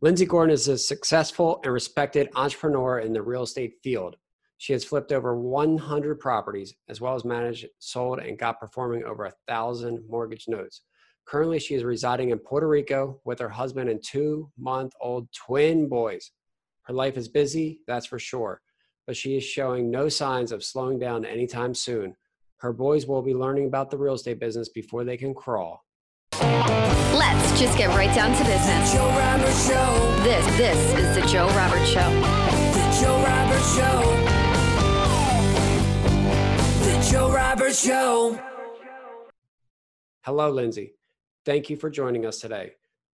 Lindsay Gordon is a successful and respected entrepreneur in the real estate field. She has flipped over 100 properties, as well as managed, sold, and got performing over a thousand mortgage notes. Currently, she is residing in Puerto Rico with her husband and two month old twin boys. Her life is busy, that's for sure, but she is showing no signs of slowing down anytime soon. Her boys will be learning about the real estate business before they can crawl. Let's just get right down to business. Joe Roberts Show. This this is the Joe Roberts Show. The Joe Roberts Show. The Joe Roberts Show. Hello, Lindsay. Thank you for joining us today.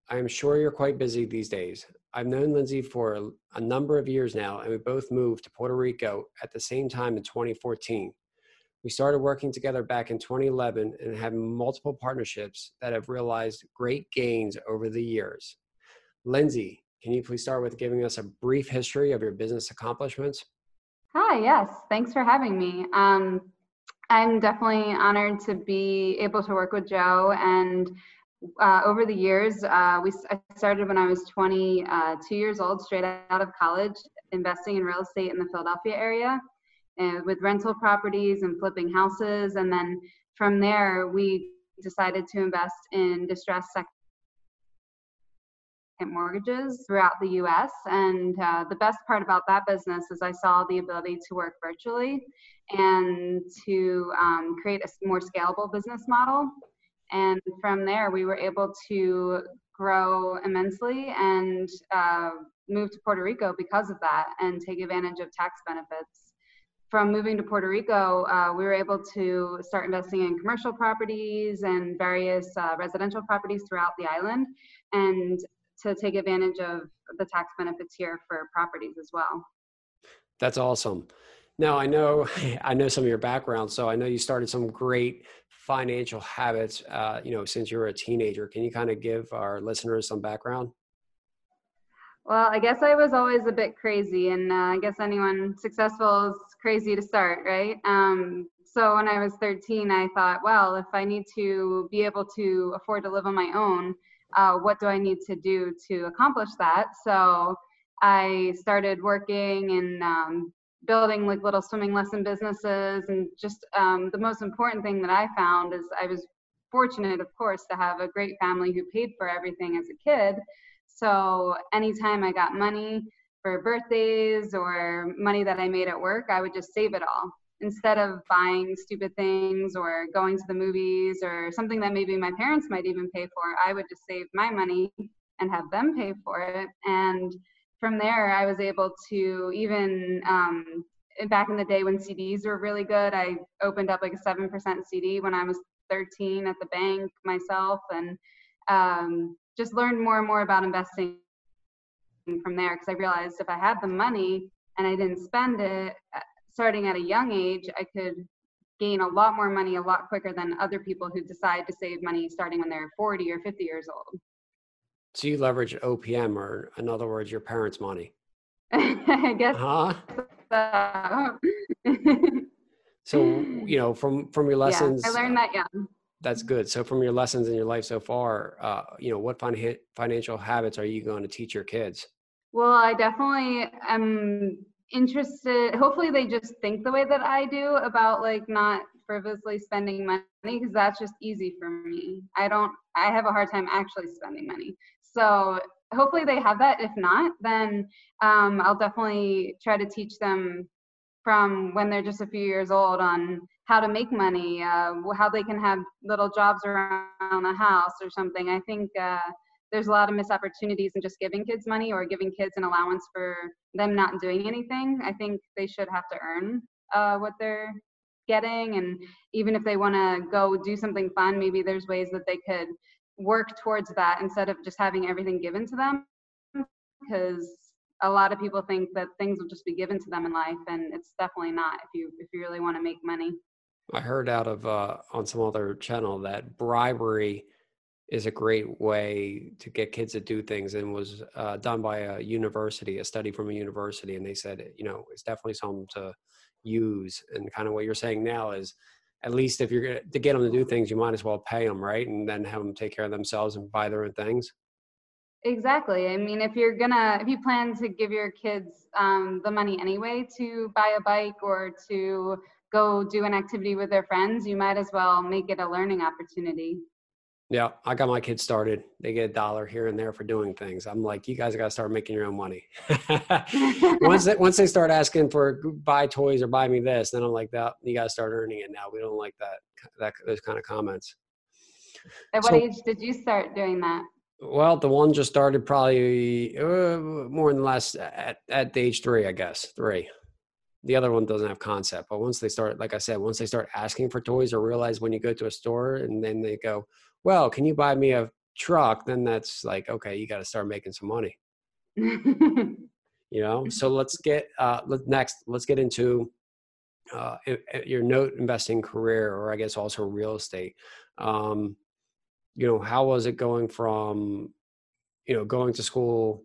I am sure you're quite busy these days. I've known Lindsay for a, a number of years now, and we both moved to Puerto Rico at the same time in 2014. We started working together back in 2011 and have multiple partnerships that have realized great gains over the years. Lindsay, can you please start with giving us a brief history of your business accomplishments? Hi, yes. Thanks for having me. Um, I'm definitely honored to be able to work with Joe. And uh, over the years, uh, we I started when I was 22 uh, years old, straight out of college, investing in real estate in the Philadelphia area uh, with rental properties and flipping houses. And then from there, we decided to invest in distressed second mortgages throughout the US. And uh, the best part about that business is I saw the ability to work virtually and to um, create a more scalable business model. And from there, we were able to grow immensely and uh, move to Puerto Rico because of that and take advantage of tax benefits from moving to Puerto Rico, uh, we were able to start investing in commercial properties and various uh, residential properties throughout the island and to take advantage of the tax benefits here for properties as well. That's awesome. Now I know I know some of your background, so I know you started some great financial habits. Uh, you know, since you were a teenager, can you kind of give our listeners some background? Well, I guess I was always a bit crazy, and uh, I guess anyone successful is crazy to start, right? Um, so when I was 13, I thought, well, if I need to be able to afford to live on my own, uh, what do I need to do to accomplish that? So I started working and um, building like little swimming lesson businesses, and just um, the most important thing that I found is I was fortunate, of course, to have a great family who paid for everything as a kid. So anytime I got money for birthdays or money that I made at work, I would just save it all instead of buying stupid things or going to the movies or something that maybe my parents might even pay for. I would just save my money and have them pay for it. And from there, I was able to even um, back in the day when CDs were really good, I opened up like a 7% CD when I was 13 at the bank myself. And um, just learned more and more about investing from there because I realized if I had the money and I didn't spend it uh, starting at a young age, I could gain a lot more money a lot quicker than other people who decide to save money starting when they're 40 or 50 years old. So you leverage OPM, or in other words, your parents' money. I guess. Huh? So. so you know, from from your lessons, yeah, I learned that young that's good. So from your lessons in your life so far, uh, you know, what fin- financial habits are you going to teach your kids? Well, I definitely am interested. Hopefully they just think the way that I do about like not frivolously spending money because that's just easy for me. I don't, I have a hard time actually spending money. So hopefully they have that. If not, then um, I'll definitely try to teach them from when they're just a few years old on how to make money, uh, how they can have little jobs around the house or something. I think uh, there's a lot of missed opportunities in just giving kids money or giving kids an allowance for them not doing anything. I think they should have to earn uh, what they're getting. And even if they want to go do something fun, maybe there's ways that they could work towards that instead of just having everything given to them. Because a lot of people think that things will just be given to them in life, and it's definitely not if you if you really want to make money. I heard out of uh, on some other channel that bribery is a great way to get kids to do things, and was uh, done by a university, a study from a university, and they said, you know, it's definitely something to use. And kind of what you're saying now is, at least if you're gonna, get them to do things, you might as well pay them, right, and then have them take care of themselves and buy their own things. Exactly. I mean, if you're gonna, if you plan to give your kids um, the money anyway to buy a bike or to go do an activity with their friends, you might as well make it a learning opportunity. Yeah, I got my kids started. They get a dollar here and there for doing things. I'm like, you guys got to start making your own money. once they once they start asking for buy toys or buy me this, then I'm like, that you got to start earning it now. We don't like that that those kind of comments. At what So- age did you start doing that? Well, the one just started probably uh, more than last at, at age three, I guess three. The other one doesn't have concept, but once they start, like I said, once they start asking for toys or realize when you go to a store and then they go, "Well, can you buy me a truck?" Then that's like, okay, you got to start making some money, you know. So let's get uh, let, next. Let's get into uh, your note investing career, or I guess also real estate. Um, you know, how was it going from, you know, going to school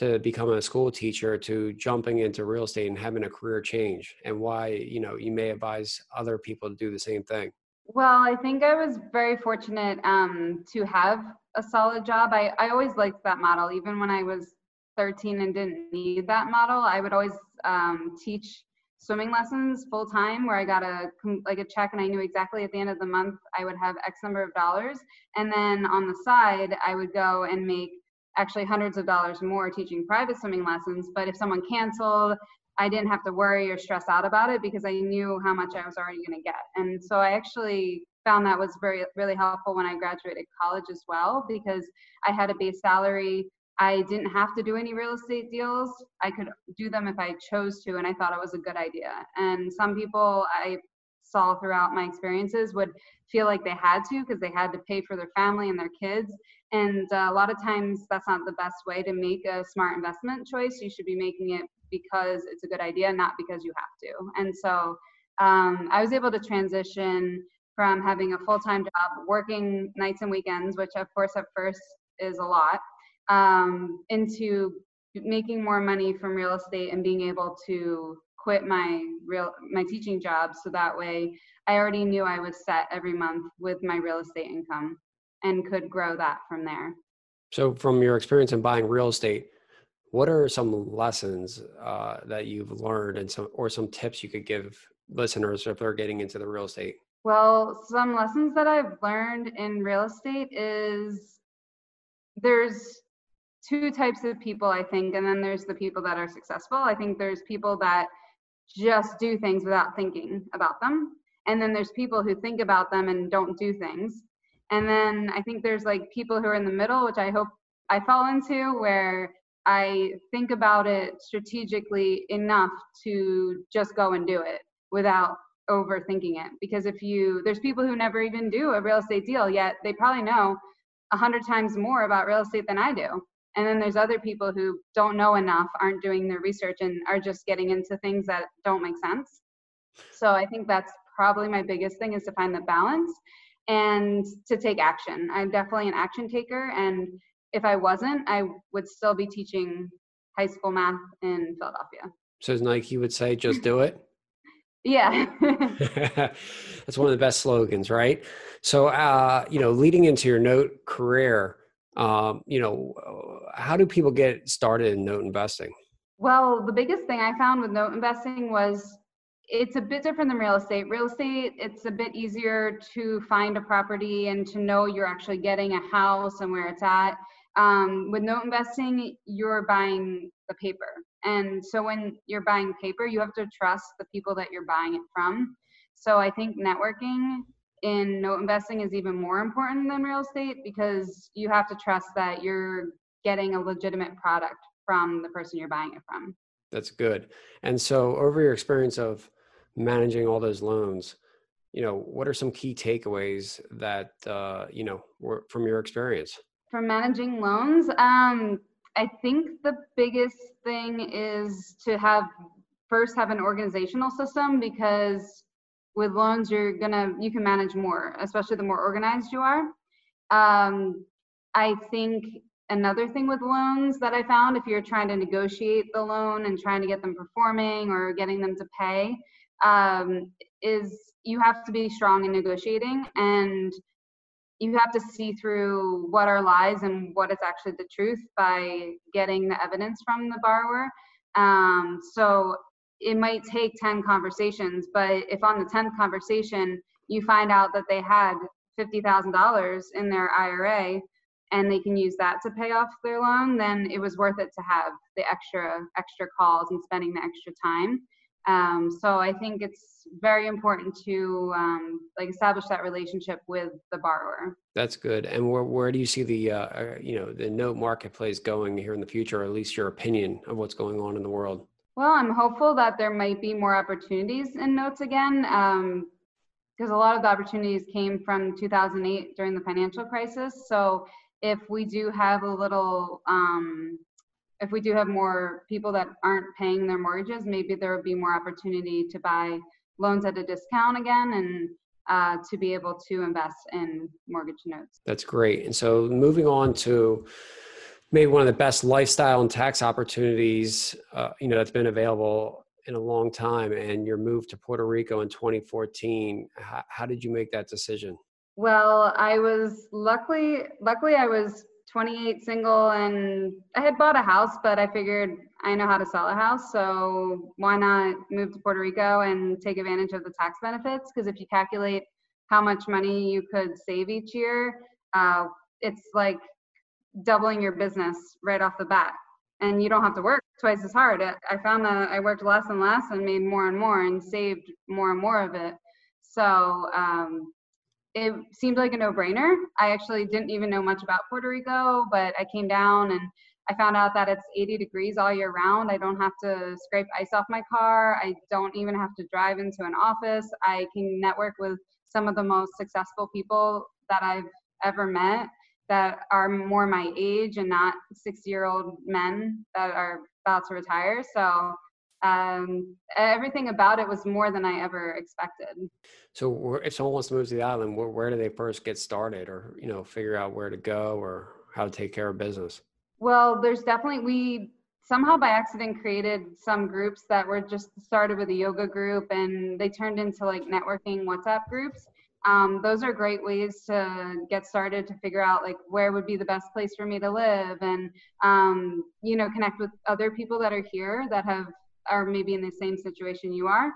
to becoming a school teacher to jumping into real estate and having a career change, and why you know you may advise other people to do the same thing. Well, I think I was very fortunate um, to have a solid job. I, I always liked that model, even when I was 13 and didn't need that model. I would always um, teach swimming lessons full time, where I got a like a check, and I knew exactly at the end of the month I would have X number of dollars. And then on the side, I would go and make actually hundreds of dollars more teaching private swimming lessons. But if someone canceled, I didn't have to worry or stress out about it because I knew how much I was already going to get. And so I actually found that was very really helpful when I graduated college as well because I had a base salary. I didn't have to do any real estate deals. I could do them if I chose to and I thought it was a good idea. And some people I saw throughout my experiences would feel like they had to because they had to pay for their family and their kids. And uh, a lot of times that's not the best way to make a smart investment choice. You should be making it because it's a good idea, not because you have to. And so um, I was able to transition from having a full time job, working nights and weekends, which of course at first is a lot, um, into making more money from real estate and being able to quit my real my teaching job so that way I already knew I was set every month with my real estate income and could grow that from there. So, from your experience in buying real estate, what are some lessons uh, that you've learned, and some or some tips you could give listeners if they're getting into the real estate? Well, some lessons that I've learned in real estate is there's two types of people, I think, and then there's the people that are successful. I think there's people that just do things without thinking about them. And then there's people who think about them and don't do things. And then I think there's like people who are in the middle, which I hope I fall into, where I think about it strategically enough to just go and do it without overthinking it. Because if you, there's people who never even do a real estate deal, yet they probably know a hundred times more about real estate than I do. And then there's other people who don't know enough, aren't doing their research, and are just getting into things that don't make sense. So I think that's probably my biggest thing is to find the balance and to take action. I'm definitely an action taker. And if I wasn't, I would still be teaching high school math in Philadelphia. So, as Nike would say, just do it. Yeah. That's one of the best slogans, right? So, uh, you know, leading into your note career, um, you know, uh, how do people get started in note investing? Well, the biggest thing I found with note investing was it's a bit different than real estate. Real estate, it's a bit easier to find a property and to know you're actually getting a house and where it's at. Um, with note investing, you're buying the paper. And so when you're buying paper, you have to trust the people that you're buying it from. So I think networking in note investing is even more important than real estate because you have to trust that you're getting a legitimate product from the person you're buying it from. That's good. And so, over your experience of managing all those loans, you know, what are some key takeaways that uh, you know were from your experience? from managing loans, um, I think the biggest thing is to have first have an organizational system because with loans you're gonna you can manage more, especially the more organized you are. Um, I think another thing with loans that I found if you're trying to negotiate the loan and trying to get them performing or getting them to pay um, is you have to be strong in negotiating and you have to see through what are lies and what is actually the truth by getting the evidence from the borrower. Um, so it might take 10 conversations, but if on the 10th conversation you find out that they had $50,000 in their IRA and they can use that to pay off their loan, then it was worth it to have the extra extra calls and spending the extra time. Um, so I think it's very important to um, like establish that relationship with the borrower. That's good. And where where do you see the uh, uh, you know the note marketplace going here in the future, or at least your opinion of what's going on in the world? Well, I'm hopeful that there might be more opportunities in notes again. Um, because a lot of the opportunities came from 2008 during the financial crisis. So if we do have a little um, if we do have more people that aren't paying their mortgages, maybe there would be more opportunity to buy loans at a discount again and uh, to be able to invest in mortgage notes. That's great. And so moving on to maybe one of the best lifestyle and tax opportunities, uh, you know, that's been available in a long time and your move to Puerto Rico in 2014. How, how did you make that decision? Well, I was luckily luckily I was 28 single and I had bought a house, but I figured I know how to sell a house, so why not move to Puerto Rico and take advantage of the tax benefits? Because if you calculate how much money you could save each year, uh, it's like doubling your business right off the bat, and you don't have to work twice as hard. I found that I worked less and less and made more and more and saved more and more of it. So um, it seemed like a no-brainer. I actually didn't even know much about Puerto Rico, but I came down and I found out that it's 80 degrees all year round. I don't have to scrape ice off my car. I don't even have to drive into an office. I can network with some of the most successful people that I've ever met that are more my age and not 60 year old men that are about to retire. So um, everything about it was more than I ever expected. So, if someone wants to move to the island, where, where do they first get started, or you know, figure out where to go or how to take care of business? Well, there's definitely we somehow by accident created some groups that were just started with a yoga group, and they turned into like networking WhatsApp groups. Um, those are great ways to get started to figure out like where would be the best place for me to live and um, you know connect with other people that are here that have are maybe in the same situation you are.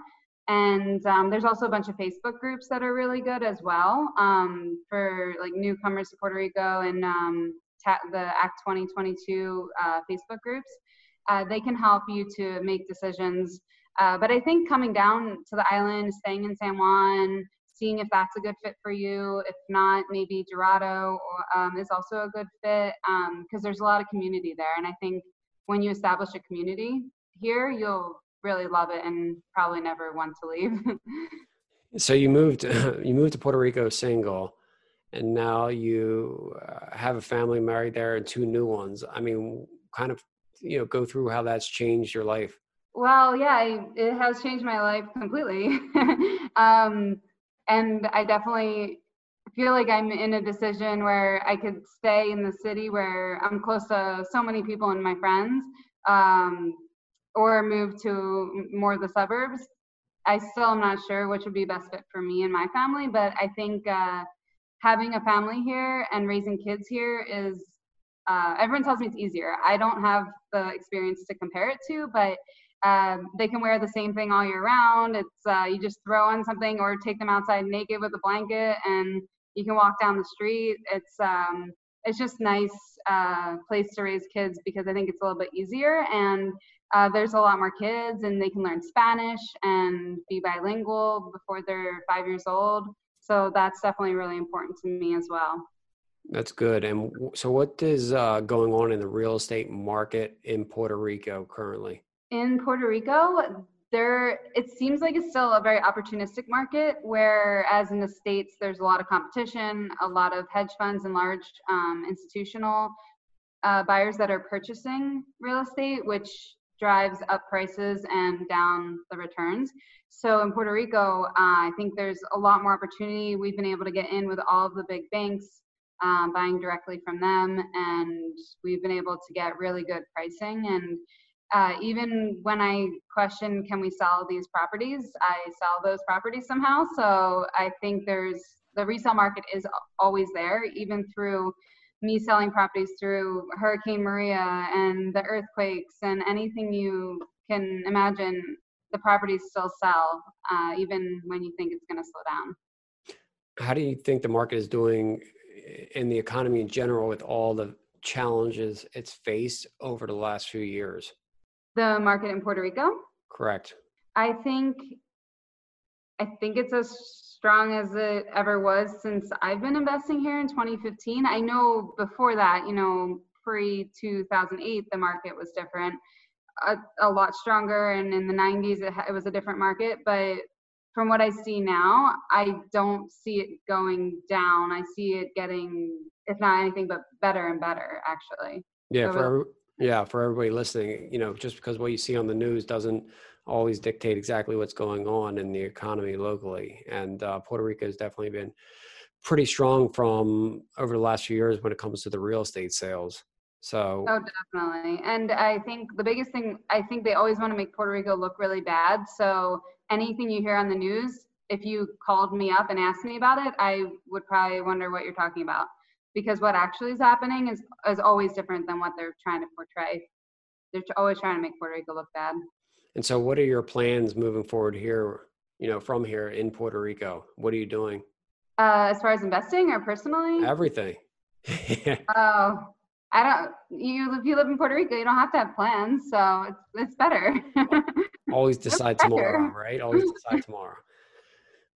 And um, there's also a bunch of Facebook groups that are really good as well um, for like newcomers to Puerto Rico and um, ta- the Act 2022 uh, Facebook groups. Uh, they can help you to make decisions. Uh, but I think coming down to the island, staying in San Juan, seeing if that's a good fit for you. If not, maybe Dorado um, is also a good fit because um, there's a lot of community there. And I think when you establish a community, here, you'll really love it and probably never want to leave. so you moved you moved to Puerto Rico single and now you uh, have a family married there and two new ones. I mean, kind of you know go through how that's changed your life. Well, yeah, it has changed my life completely. um, and I definitely feel like I'm in a decision where I could stay in the city where I'm close to so many people and my friends, um, or move to more of the suburbs. I still am not sure which would be best fit for me and my family, but I think uh, having a family here and raising kids here is. Uh, everyone tells me it's easier. I don't have the experience to compare it to, but um, they can wear the same thing all year round. It's uh, you just throw on something or take them outside naked with a blanket, and you can walk down the street. It's um, it's just nice uh, place to raise kids because I think it's a little bit easier and uh, there's a lot more kids and they can learn Spanish and be bilingual before they're five years old. So that's definitely really important to me as well. That's good. And so, what is uh, going on in the real estate market in Puerto Rico currently? In Puerto Rico, there it seems like it's still a very opportunistic market. Whereas in the states, there's a lot of competition, a lot of hedge funds and large um, institutional uh, buyers that are purchasing real estate, which drives up prices and down the returns. So in Puerto Rico, uh, I think there's a lot more opportunity. We've been able to get in with all of the big banks, um, buying directly from them, and we've been able to get really good pricing. And uh, even when I question, can we sell these properties? I sell those properties somehow. So I think there's the resale market is always there, even through me selling properties through Hurricane Maria and the earthquakes and anything you can imagine. The properties still sell, uh, even when you think it's going to slow down. How do you think the market is doing in the economy in general with all the challenges it's faced over the last few years? The market in Puerto Rico? Correct. I think I think it's as strong as it ever was since I've been investing here in 2015. I know before that, you know, pre 2008, the market was different, a, a, lot stronger. And in the 90s, it, it was a different market. But from what I see now, I don't see it going down. I see it getting, if not anything, but better and better, actually. Yeah, so for yeah, for everybody listening, you know, just because what you see on the news doesn't always dictate exactly what's going on in the economy locally. And uh, Puerto Rico has definitely been pretty strong from over the last few years when it comes to the real estate sales. So, oh, definitely. And I think the biggest thing, I think they always want to make Puerto Rico look really bad. So, anything you hear on the news, if you called me up and asked me about it, I would probably wonder what you're talking about because what actually is happening is is always different than what they're trying to portray. They're always trying to make Puerto Rico look bad. And so, what are your plans moving forward here? You know, from here in Puerto Rico, what are you doing? Uh, as far as investing or personally? Everything. oh, I don't. You if you live in Puerto Rico, you don't have to have plans, so it's it's better. Always decide tomorrow, right? Always decide tomorrow.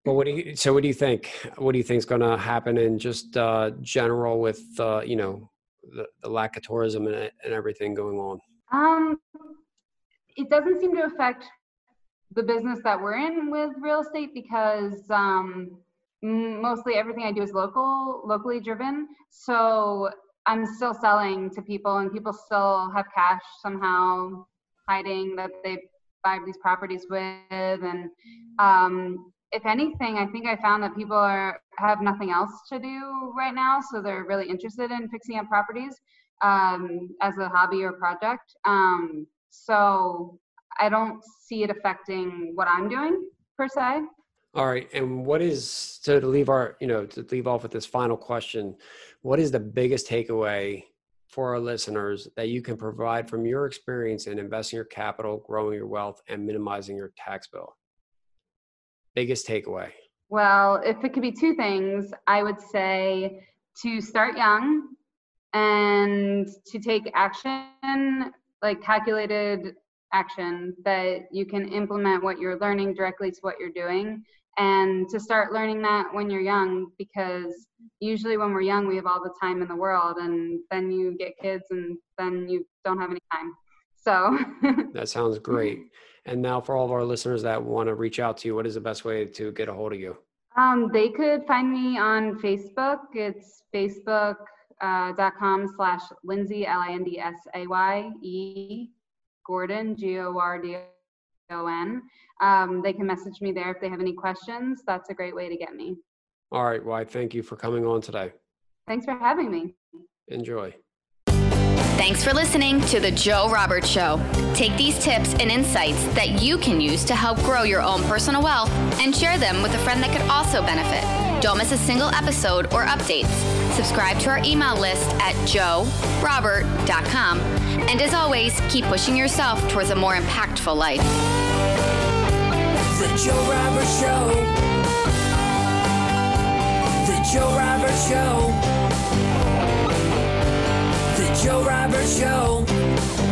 But what do you? So what do you think? What do you think is going to happen in just uh, general with uh, you know the, the lack of tourism and, and everything going on? Um, it doesn't seem to affect the business that we're in with real estate because um, mostly everything I do is local, locally driven. So I'm still selling to people, and people still have cash somehow hiding that they buy these properties with, and um, if anything, I think I found that people are have nothing else to do right now, so they're really interested in fixing up properties um, as a hobby or project. Um, so I don't see it affecting what I'm doing per se. All right, and what is so to leave our you know to leave off with this final question? What is the biggest takeaway for our listeners that you can provide from your experience in investing your capital, growing your wealth, and minimizing your tax bill? biggest takeaway? Well, if it could be two things, I would say to start young and to take action, like calculated action that you can implement what you're learning directly to what you're doing and to start learning that when you're young because usually when we're young we have all the time in the world and then you get kids and then you don't have any time so that sounds great and now, for all of our listeners that want to reach out to you, what is the best way to get a hold of you? Um, they could find me on Facebook. It's facebook.com uh, .com slash Lindsay, L I N D S A Y E, Gordon, G O R D O N. Um, they can message me there if they have any questions. That's a great way to get me. All right. Well, I thank you for coming on today. Thanks for having me. Enjoy. Thanks for listening to The Joe Roberts Show. Take these tips and insights that you can use to help grow your own personal wealth and share them with a friend that could also benefit. Don't miss a single episode or updates. Subscribe to our email list at joerobert.com. And as always, keep pushing yourself towards a more impactful life. The Joe Roberts Show. The Joe Roberts Show. The Joe Roberts Show.